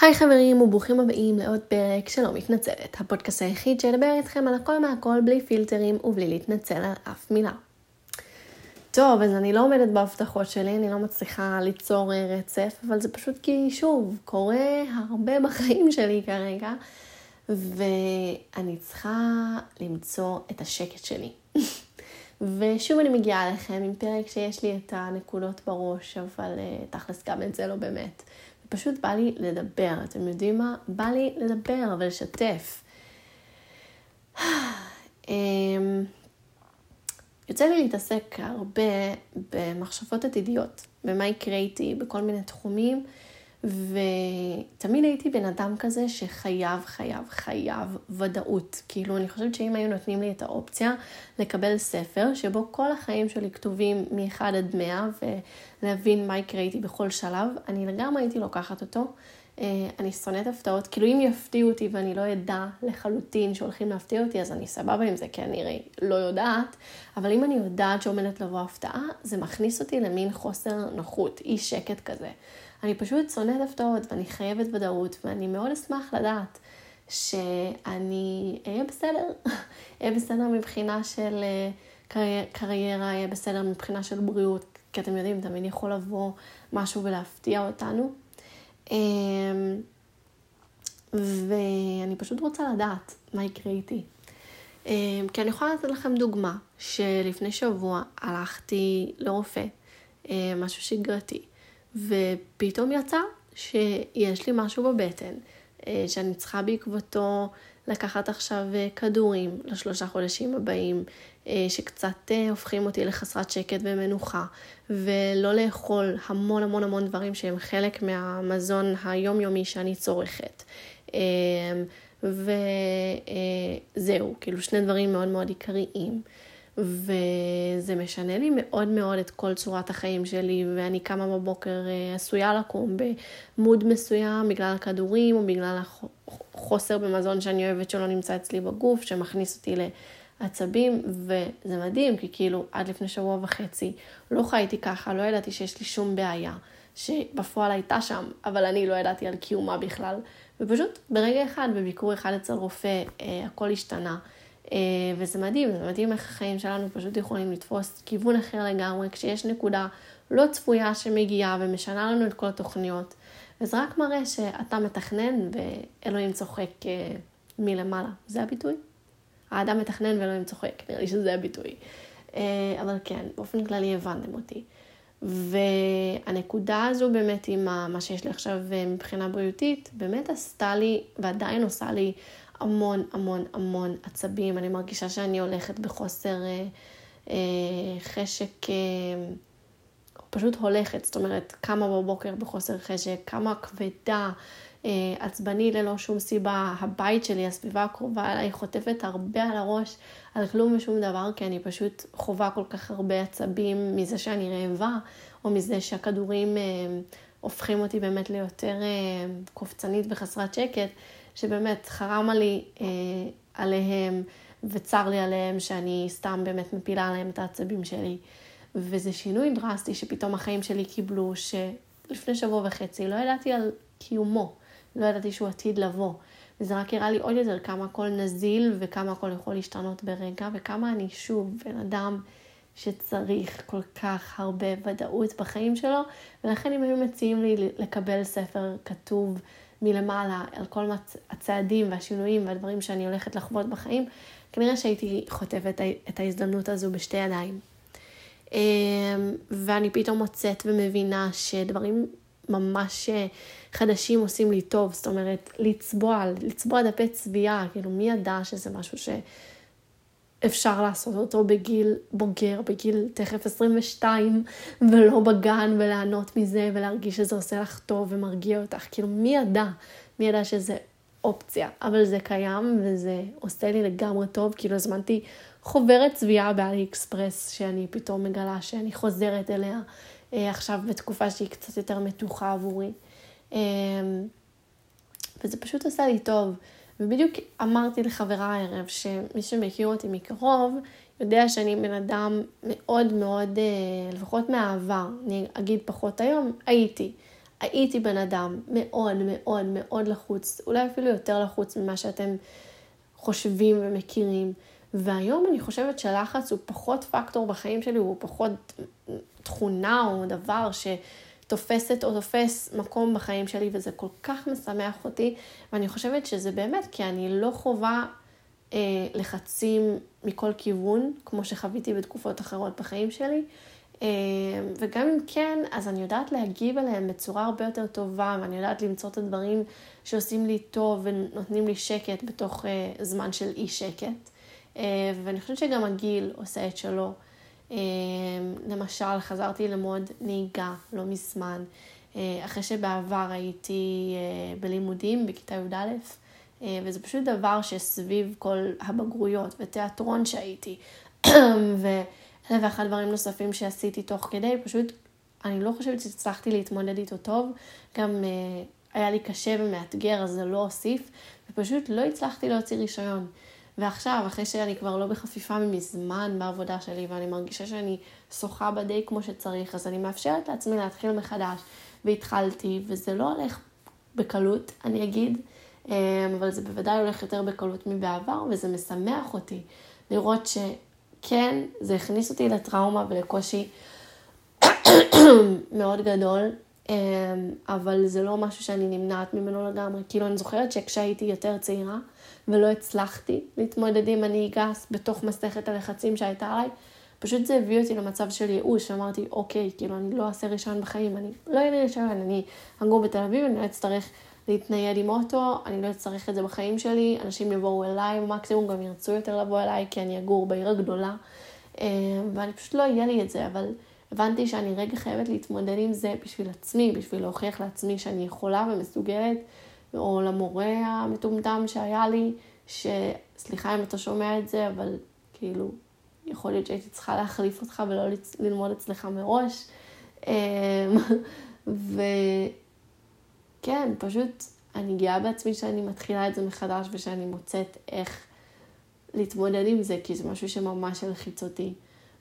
היי חברים וברוכים הבאים לעוד פרק שלא מתנצלת, הפודקאסט היחיד שידבר איתכם על הכל מהכל בלי פילטרים ובלי להתנצל על אף מילה. טוב, אז אני לא עומדת בהבטחות שלי, אני לא מצליחה ליצור רצף, אבל זה פשוט כי, שוב, קורה הרבה בחיים שלי כרגע, ואני צריכה למצוא את השקט שלי. ושוב אני מגיעה אליכם עם פרק שיש לי את הנקודות בראש, אבל uh, תכלס גם את זה לא באמת. פשוט בא לי לדבר, אתם יודעים מה? בא לי לדבר ולשתף. אמ, יוצא לי להתעסק הרבה במחשבות עתידיות, במה יקרה איתי, בכל מיני תחומים, ותמיד הייתי בן אדם כזה שחייב, חייב, חייב ודאות. כאילו, אני חושבת שאם היו נותנים לי את האופציה לקבל ספר, שבו כל החיים שלי כתובים מ-1 עד 100, ולהבין מה יקרה איתי בכל שלב, אני לגמרי הייתי לוקחת אותו. אה, אני שונאת הפתעות, כאילו אם יפתיעו אותי ואני לא אדע לחלוטין שהולכים להפתיע אותי, אז אני סבבה עם זה, כי אני הרי לא יודעת, אבל אם אני יודעת שעומדת לבוא הפתעה, זה מכניס אותי למין חוסר נוחות, אי שקט כזה. אני פשוט שונאת הפתעות ואני חייבת ודאות, ואני מאוד אשמח לדעת שאני אהיה בסדר. אהיה בסדר מבחינה של אה, קריירה, אהיה בסדר מבחינה של בריאות, כי אתם יודעים, תמיד יכול לבוא משהו ולהפתיע אותנו. אמ, ואני פשוט רוצה לדעת מה יקרה איתי. אמ, כי אני יכולה לתת לכם דוגמה, שלפני שבוע הלכתי לרופא, אה, משהו שגרתי. ופתאום יצא שיש לי משהו בבטן, אה, שאני צריכה בעקבותו לקחת עכשיו אה, כדורים לשלושה חודשים הבאים, אה, שקצת הופכים אותי לחסרת שקט ומנוחה, ולא לאכול המון המון המון דברים שהם חלק מהמזון היומיומי שאני צורכת. וזהו, כאילו שני דברים מאוד מאוד עיקריים. וזה משנה לי מאוד מאוד את כל צורת החיים שלי, ואני קמה בבוקר אה, עשויה לקום במוד מסוים בגלל הכדורים או בגלל החוסר במזון שאני אוהבת שלא נמצא אצלי בגוף, שמכניס אותי לעצבים, וזה מדהים, כי כאילו עד לפני שבוע וחצי לא חייתי ככה, לא ידעתי שיש לי שום בעיה, שבפועל הייתה שם, אבל אני לא ידעתי על קיומה בכלל. ופשוט ברגע אחד, בביקור אחד אצל רופא, אה, הכל השתנה. אה, וזה מדהים, זה מדהים איך החיים שלנו פשוט יכולים לתפוס כיוון אחר לגמרי, כשיש נקודה לא צפויה שמגיעה ומשנה לנו את כל התוכניות. וזה רק מראה שאתה מתכנן ואלוהים צוחק אה, מלמעלה. זה הביטוי? האדם מתכנן ואלוהים צוחק, נראה לי שזה הביטוי. אה, אבל כן, באופן כללי הבנתם אותי. והנקודה הזו באמת עם מה שיש לי עכשיו מבחינה בריאותית, באמת עשתה לי ועדיין עושה לי המון המון המון עצבים. אני מרגישה שאני הולכת בחוסר אה, אה, חשק, אה, פשוט הולכת, זאת אומרת, קמה בבוקר בחוסר חשק, קמה כבדה, אה, עצבני ללא שום סיבה. הבית שלי, הסביבה הקרובה אליי, חוטפת הרבה על הראש, על כלום ושום דבר, כי אני פשוט חווה כל כך הרבה עצבים מזה שאני רעבה, או מזה שהכדורים אה, הופכים אותי באמת ליותר אה, קופצנית וחסרת שקט. שבאמת חרמה לי אה, עליהם וצר לי עליהם שאני סתם באמת מפילה עליהם את העצבים שלי. וזה שינוי דרסטי שפתאום החיים שלי קיבלו, שלפני שבוע וחצי לא ידעתי על קיומו, לא ידעתי שהוא עתיד לבוא. וזה רק הראה לי עוד יותר כמה הכל נזיל וכמה הכל יכול להשתנות ברגע, וכמה אני שוב בן אדם שצריך כל כך הרבה ודאות בחיים שלו, ולכן אם היו מציעים לי לקבל ספר כתוב מלמעלה על כל הצעדים והשינויים והדברים שאני הולכת לחוות בחיים, כנראה שהייתי חוטפת את ההזדמנות הזו בשתי ידיים. אמ, ואני פתאום מוצאת ומבינה שדברים ממש חדשים עושים לי טוב, זאת אומרת, לצבוע, לצבוע דפי צביעה, כאילו מי ידע שזה משהו ש... אפשר לעשות אותו בגיל בוגר, בגיל תכף 22, ולא בגן, וליהנות מזה, ולהרגיש שזה עושה לך טוב ומרגיע אותך. כאילו, מי ידע? מי ידע שזה אופציה? אבל זה קיים, וזה עושה לי לגמרי טוב. כאילו, הזמנתי חוברת צביעה באלי אקספרס, שאני פתאום מגלה שאני חוזרת אליה אה, עכשיו בתקופה שהיא קצת יותר מתוחה עבורי. אה, וזה פשוט עושה לי טוב. ובדיוק אמרתי לחברה הערב, שמי שמכיר אותי מקרוב, יודע שאני בן אדם מאוד מאוד, אה, לפחות מהעבר, אני אגיד פחות היום, הייתי. הייתי בן אדם מאוד מאוד מאוד לחוץ, אולי אפילו יותר לחוץ ממה שאתם חושבים ומכירים. והיום אני חושבת שלחץ הוא פחות פקטור בחיים שלי, הוא פחות תכונה או דבר שתופסת או תופס מקום בחיים שלי, וזה כל כך משמח אותי, ואני חושבת שזה באמת כי אני לא חווה אה, לחצים מכל כיוון, כמו שחוויתי בתקופות אחרות בחיים שלי. אה, וגם אם כן, אז אני יודעת להגיב עליהם בצורה הרבה יותר טובה, ואני יודעת למצוא את הדברים שעושים לי טוב ונותנים לי שקט בתוך אה, זמן של אי שקט. אה, ואני חושבת שגם הגיל עושה את שלו. למשל, חזרתי ללמוד נהיגה לא מזמן, אחרי שבעבר הייתי בלימודים בכיתה י"א, וזה פשוט דבר שסביב כל הבגרויות ותיאטרון שהייתי, ו... אלף ואחד דברים נוספים שעשיתי תוך כדי, פשוט אני לא חושבת שהצלחתי להתמודד איתו טוב, גם היה לי קשה ומאתגר, אז זה לא הוסיף, ופשוט לא הצלחתי להוציא רישיון. ועכשיו, אחרי שאני כבר לא בחפיפה מזמן בעבודה שלי, ואני מרגישה שאני שוחה בה די כמו שצריך, אז אני מאפשרת לעצמי להתחיל מחדש, והתחלתי, וזה לא הולך בקלות, אני אגיד, אה, אבל זה בוודאי הולך יותר בקלות מבעבר, וזה משמח אותי לראות ש... כן, זה הכניס אותי לטראומה ולקושי מאוד גדול, אמ, אבל זה לא משהו שאני נמנעת ממנו לגמרי. כאילו, אני זוכרת שכשהייתי יותר צעירה ולא הצלחתי להתמודד עם הנהיגה בתוך מסכת הלחצים שהייתה עליי, פשוט זה הביא אותי למצב של ייאוש, ואמרתי, אוקיי, כאילו, אני לא אעשה רישיון בחיים, אני לא אהיה רישיון, אני אגור בתל אביב, אני לא אצטרך להתנייד עם אוטו, אני לא אצטרך את זה בחיים שלי, אנשים יבואו אליי, מקסימום גם ירצו יותר לבוא אליי, כי אני אגור בעיר הגדולה, אה, ואני פשוט לא אהיה לי את זה, אבל הבנתי שאני רגע חייבת להתמודד עם זה בשביל עצמי, בשביל להוכיח לעצמי שאני יכולה ומסוגלת, או למורה המטומטם שהיה לי, שסליחה אם אתה שומע את זה, אבל כאילו, יכול להיות שהייתי צריכה להחליף אותך ולא ללמוד אצלך מראש. אה, ו... כן, פשוט אני גאה בעצמי שאני מתחילה את זה מחדש ושאני מוצאת איך להתמודד עם זה, כי זה משהו שממש הלחיץ אותי.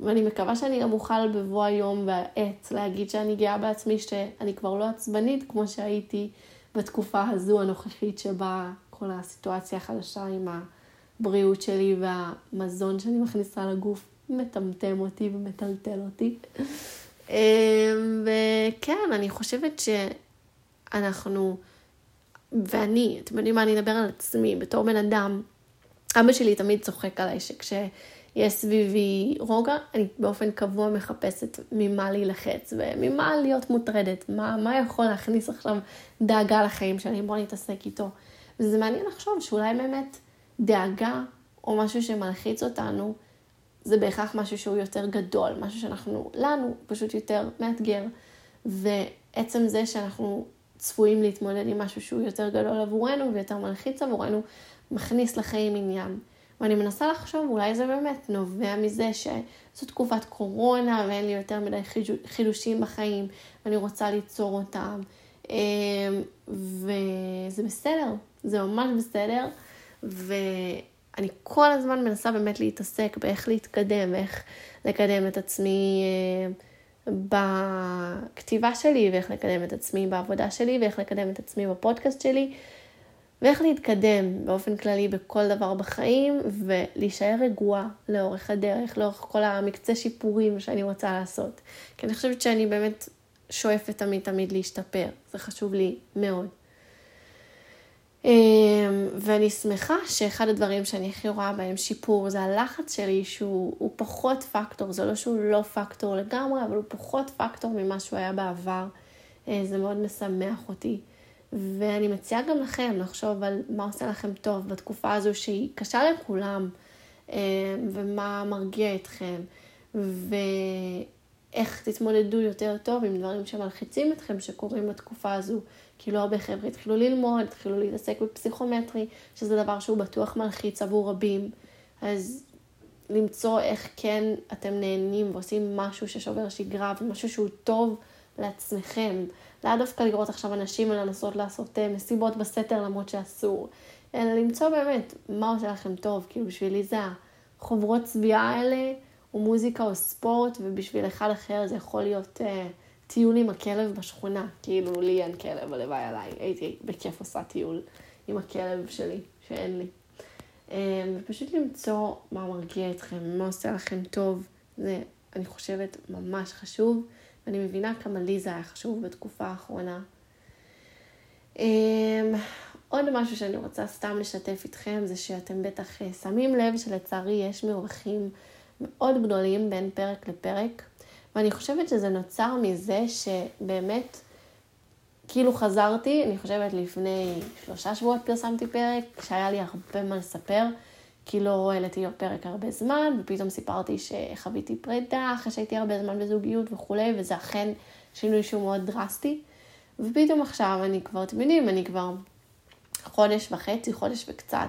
ואני מקווה שאני גם אוכל בבוא היום והעת להגיד שאני גאה בעצמי, שאני כבר לא עצבנית כמו שהייתי בתקופה הזו הנוכחית שבה כל הסיטואציה החדשה עם הבריאות שלי והמזון שאני מכניסה לגוף מטמטם אותי ומטלטל אותי. אמ, וכן, אני חושבת ש... אנחנו, ואני, אתם יודעים מה, אני אדבר על עצמי, בתור בן אדם, אבא שלי תמיד צוחק עליי שכשיש סביבי רוגע, אני באופן קבוע מחפשת ממה להילחץ וממה להיות מוטרדת, מה, מה יכול להכניס עכשיו דאגה לחיים שלי, בוא נתעסק איתו. וזה מעניין לחשוב שאולי באמת דאגה או משהו שמלחיץ אותנו, זה בהכרח משהו שהוא יותר גדול, משהו שאנחנו, לנו, פשוט יותר מאתגר. ועצם זה שאנחנו צפויים להתמודד עם משהו שהוא יותר גדול עבורנו ויותר מלחיץ עבורנו, מכניס לחיים עניין. ואני מנסה לחשוב, אולי זה באמת נובע מזה שזו תקופת קורונה ואין לי יותר מדי חידושים בחיים, ואני רוצה ליצור אותם. אמ, וזה בסדר, זה ממש בסדר. ואני כל הזמן מנסה באמת להתעסק באיך להתקדם, ואיך לקדם את עצמי. אה, בכתיבה שלי, ואיך לקדם את עצמי בעבודה שלי, ואיך לקדם את עצמי בפודקאסט שלי, ואיך להתקדם באופן כללי בכל דבר בחיים, ולהישאר רגועה לאורך הדרך, לאורך כל המקצה שיפורים שאני רוצה לעשות. כי אני חושבת שאני באמת שואפת תמיד תמיד להשתפר, זה חשוב לי מאוד. אמ, ואני שמחה שאחד הדברים שאני הכי רואה בהם שיפור זה הלחץ שלי שהוא פחות פקטור, זה לא שהוא לא פקטור לגמרי, אבל הוא פחות פקטור ממה שהוא היה בעבר. אה, זה מאוד משמח אותי. ואני מציעה גם לכם לחשוב על מה עושה לכם טוב בתקופה הזו שהיא קשה לכולם, אמ, ומה מרגיע אתכם, ואיך תתמודדו יותר טוב עם דברים שמלחיצים אתכם שקורים בתקופה הזו. כי לא הרבה חבר'ה התחילו ללמוד, התחילו להתעסק בפסיכומטרי, שזה דבר שהוא בטוח מלחיץ עבור רבים. אז למצוא איך כן אתם נהנים ועושים משהו ששובר שגרה ומשהו שהוא טוב לעצמכם. לאו דווקא לראות עכשיו אנשים ולנסות לעשות אה, מסיבות בסתר למרות שאסור, אלא למצוא באמת מה עושה לכם טוב. כאילו בשבילי זה החוברות צביעה האלה, או מוזיקה או ספורט, ובשביל אחד אחר זה יכול להיות uh, טיול עם הכלב בשכונה, כאילו לי אין כלב, הלוואי עליי, הייתי בכיף עושה טיול עם הכלב שלי, שאין לי. אה, ופשוט למצוא מה מרגיע אתכם, מה עושה לכם טוב, זה, אני חושבת, ממש חשוב, ואני מבינה כמה לי זה היה חשוב בתקופה האחרונה. אה, עוד משהו שאני רוצה סתם לשתף איתכם, זה שאתם בטח אה, שמים לב שלצערי יש מרווחים מאוד גדולים בין פרק לפרק, ואני חושבת שזה נוצר מזה שבאמת, כאילו חזרתי, אני חושבת לפני שלושה שבועות פרסמתי פרק, שהיה לי הרבה מה לספר, כי לא העליתי פרק הרבה זמן, ופתאום סיפרתי שחוויתי פרידה אחרי שהייתי הרבה זמן בזוגיות וכולי, וזה אכן שינוי שהוא מאוד דרסטי. ופתאום עכשיו אני כבר, אתם יודעים, אני כבר חודש וחצי, חודש וקצת,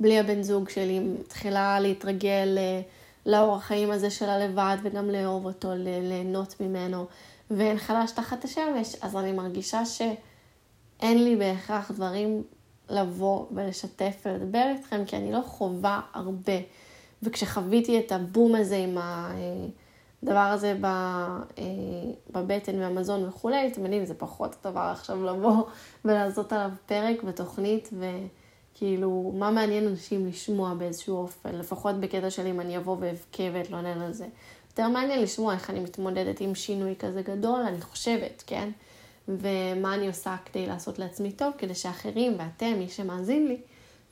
בלי הבן זוג שלי, מתחילה להתרגל אה, לאורח חיים הזה של הלבד, וגם לאהוב אותו, ליהנות ממנו, ואין חלש תחת השמש, אז אני מרגישה שאין לי בהכרח דברים לבוא ולשתף ולדבר איתכם, כי אני לא חווה הרבה. וכשחוויתי את הבום הזה עם הדבר הזה אה, בבטן והמזון וכולי, אתם יודעים, זה פחות הדבר עכשיו לבוא ולעשות עליו פרק ותוכנית, וכאילו, מה מעניין אנשים לשמוע באיזשהו אופן, לפחות בקטע של אם אני אבוא ואבכה ואתלונן על זה. יותר מעניין לשמוע איך אני מתמודדת עם שינוי כזה גדול, אני חושבת, כן? ומה אני עושה כדי לעשות לעצמי טוב, כדי שאחרים ואתם, מי שמאזין לי,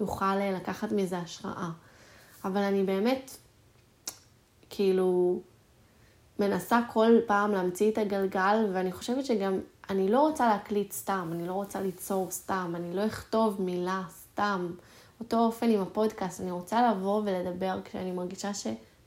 יוכל אה, לקחת מזה השראה. אבל אני באמת, כאילו, מנסה כל פעם להמציא את הגלגל, ואני חושבת שגם, אני לא רוצה להקליט סתם, אני לא רוצה ליצור סתם, אני לא אכתוב מילה סתם. אותו אופן עם הפודקאסט, אני רוצה לבוא ולדבר כשאני מרגישה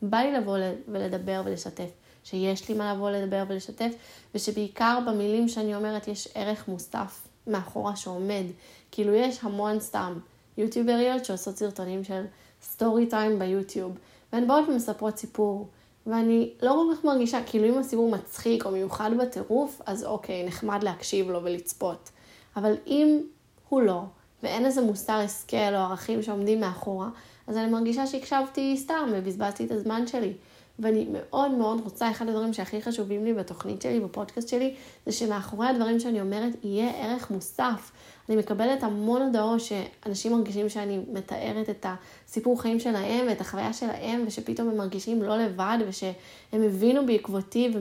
שבא לי לבוא ולדבר ולשתף. שיש לי מה לבוא לדבר ולשתף, ושבעיקר במילים שאני אומרת יש ערך מוסף מאחורה שעומד. כאילו יש המון סתם יוטיובריות שעושות סרטונים של סטורי טיים ביוטיוב, והן באות ומספרות סיפור, ואני לא כל כך מרגישה, כאילו אם הסיפור מצחיק או מיוחד בטירוף, אז אוקיי, נחמד להקשיב לו ולצפות. אבל אם הוא לא, ואין איזה מוסר השכל או ערכים שעומדים מאחורה, אז אני מרגישה שהקשבתי סתם ובזבזתי את הזמן שלי. ואני מאוד מאוד רוצה, אחד הדברים שהכי חשובים לי בתוכנית שלי, בפודקאסט שלי, זה שמאחורי הדברים שאני אומרת יהיה ערך מוסף. אני מקבלת המון הודעות שאנשים מרגישים שאני מתארת את הסיפור חיים שלהם ואת החוויה שלהם, ושפתאום הם מרגישים לא לבד, ושהם הבינו בעקבותי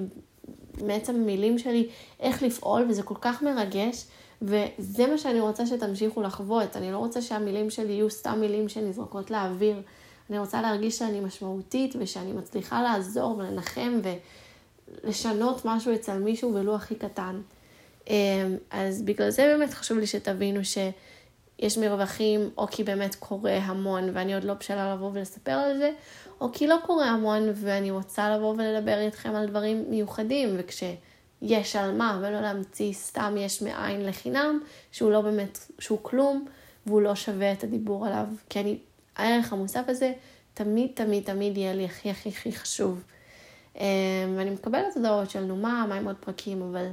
ומעצם המילים שלי איך לפעול, וזה כל כך מרגש. וזה מה שאני רוצה שתמשיכו לחוות. אני לא רוצה שהמילים שלי יהיו סתם מילים שנזרקות לאוויר. אני רוצה להרגיש שאני משמעותית ושאני מצליחה לעזור ולנחם ולשנות משהו אצל מישהו ולו הכי קטן. אמ, אז בגלל זה באמת חשוב לי שתבינו שיש מרווחים, או כי באמת קורה המון ואני עוד לא בשלה לבוא ולספר על זה, או כי לא קורה המון ואני רוצה לבוא ולדבר איתכם על דברים מיוחדים, וכשיש על מה, ולא להמציא סתם יש מאין לחינם, שהוא לא באמת, שהוא כלום, והוא לא שווה את הדיבור עליו, כי אני הערך המוסף הזה תמיד, תמיד, תמיד יהיה לי הכי, הכי, הכי חשוב. אמ, ואני מקבלת הודעות של נו מה, מה עם עוד פרקים, אבל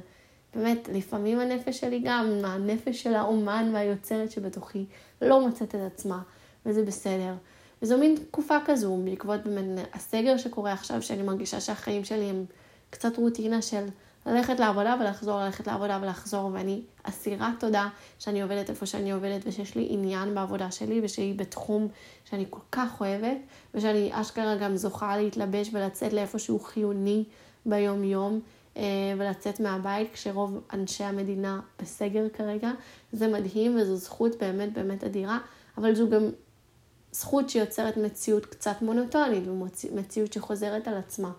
באמת, לפעמים הנפש שלי גם, הנפש של האומן והיוצרת שבתוכי, לא מוצאת את עצמה, וזה בסדר. וזו מין תקופה כזו, בעקבות באמת הסגר שקורה עכשיו, שאני מרגישה שהחיים שלי הם קצת רוטינה של ללכת לעבודה ולחזור, ללכת לעבודה ולחזור, ואני אסירת תודה שאני עובדת איפה שאני עובדת, ושיש לי עניין בעבודה שלי, ושהיא בתחום שאני כל כך אוהבת, ושאני אשכרה גם זוכה להתלבש ולצאת לאיפה שהוא חיוני ביום-יום, אה, ולצאת מהבית, כשרוב אנשי המדינה בסגר כרגע. זה מדהים, וזו זכות באמת באמת אדירה, אבל זו גם זכות שיוצרת מציאות קצת מונוטונית, ומציאות שחוזרת על עצמה.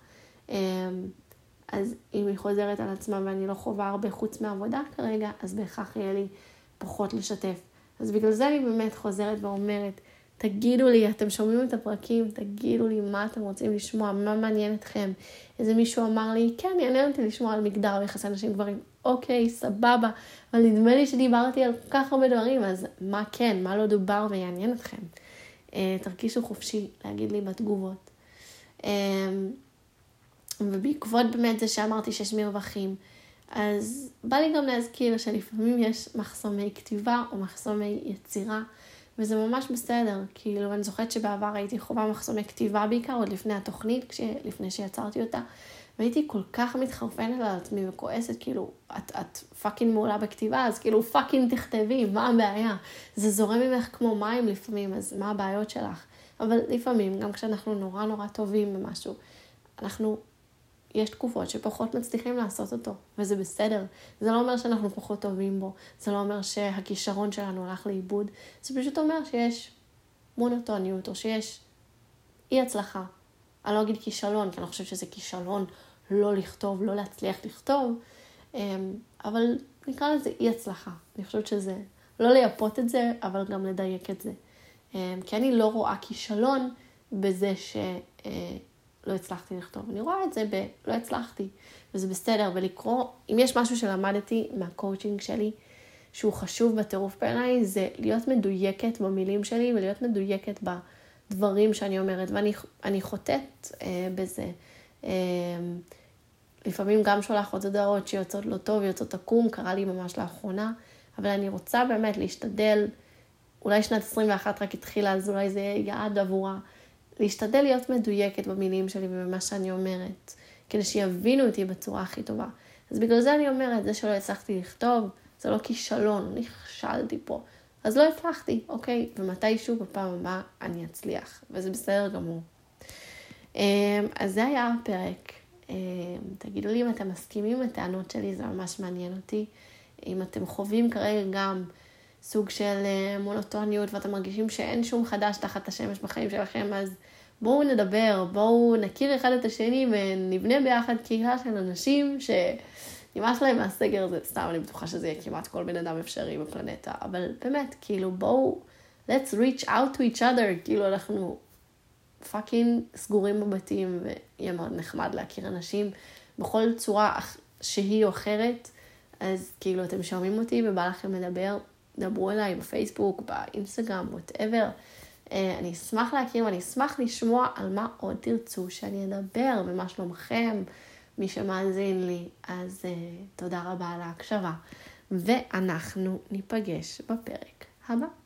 אה, אז אם היא חוזרת על עצמה ואני לא חווה הרבה חוץ מעבודה כרגע, אז בהכרח יהיה לי פחות לשתף. אז בגלל זה אני באמת חוזרת ואומרת, תגידו לי, אתם שומעים את הפרקים, תגידו לי מה אתם רוצים לשמוע, מה מעניין אתכם. איזה מישהו אמר לי, כן, יעניין אותי לשמוע על מגדר ויחסי נשים גברים. אוקיי, סבבה, אבל נדמה לי שדיברתי על כל כך הרבה דברים, אז מה כן, מה לא דובר ויעניין אתכם. Uh, תרגישו חופשי להגיד לי בתגובות. ובעקבות באמת זה שאמרתי שיש מרווחים, אז בא לי גם להזכיר שלפעמים יש מחסומי כתיבה או מחסומי יצירה, וזה ממש בסדר. כאילו, אני זוכרת שבעבר הייתי חווה מחסומי כתיבה בעיקר, עוד לפני התוכנית, כש... לפני שיצרתי אותה, והייתי כל כך מתחרפנת על עצמי וכועסת, כאילו, את, את fucking מעולה בכתיבה, אז כאילו fucking תכתבי, מה הבעיה? זה זורם ממך כמו מים לפעמים, אז מה הבעיות שלך? אבל לפעמים, גם כשאנחנו נורא נורא טובים במשהו, אנחנו, יש תקופות שפחות מצליחים לעשות אותו, וזה בסדר. זה לא אומר שאנחנו פחות טובים בו, זה לא אומר שהכישרון שלנו הלך לאיבוד, זה פשוט אומר שיש מונוטוניות, או שיש אי הצלחה. אני לא אגיד כישלון, כי אני לא חושבת שזה כישלון לא לכתוב, לא להצליח לכתוב, אמ, אבל נקרא לזה אי הצלחה. אני חושבת שזה, לא לייפות את זה, אבל גם לדייק את זה. אמ, כי אני לא רואה כישלון בזה שלא אה, הצלחתי לכתוב. אני רואה את זה בלא הצלחתי, וזה בסדר. ולקרוא, אם יש משהו שלמדתי מהקואוצ'ינג שלי, שהוא חשוב בטירוף בעיניי, זה להיות מדויקת במילים שלי ולהיות מדויקת בדברים שאני אומרת, ואני חוטאת אה, בזה. אה, לפעמים גם שולחת הודעות שיוצאות לא טוב, יוצאות עקום, קרה לי ממש לאחרונה, אבל אני רוצה באמת להשתדל, אולי שנת 21 רק התחילה, אז אולי זה יהיה יעד עבורה, להשתדל להיות מדויקת במילים שלי ובמה שאני אומרת, כדי שיבינו אותי בצורה הכי טובה. אז בגלל זה אני אומרת, זה שלא הצלחתי לכתוב, זה לא כישלון, נכשלתי פה. אז לא הצלחתי, אוקיי? ומתישהו בפעם הבאה אני אצליח, וזה בסדר גמור. אמ, אז זה היה הפרק. אמ, תגידו לי אם אתם מסכימים עם הטענות שלי, זה ממש מעניין אותי. אם אתם חווים כרגע גם סוג של אה, מונוטוניות ואתם מרגישים שאין שום חדש תחת השמש בחיים שלכם, אז בואו נדבר, בואו נכיר אחד את השני ונבנה ביחד קהילה של אנשים שנמאס להם מהסגר הזה, סתם, אני בטוחה שזה יהיה כמעט כל בן אדם אפשרי בפלנטה, אבל באמת, כאילו, בואו, let's reach out to each other, כאילו, אנחנו fucking סגורים בבתים, ויהיה מאוד נחמד להכיר אנשים בכל צורה שהיא או אחרת. אז כאילו, אתם שומעים אותי ובא לכם לדבר, דברו אליי בפייסבוק, באינסטגרם, whatever. אה, אני אשמח להכיר ואני אשמח לשמוע על מה עוד תרצו שאני אדבר ומה שלומכם, מי שמאזין לי. אז uh, תודה רבה על ההקשבה, ואנחנו ניפגש בפרק הבא.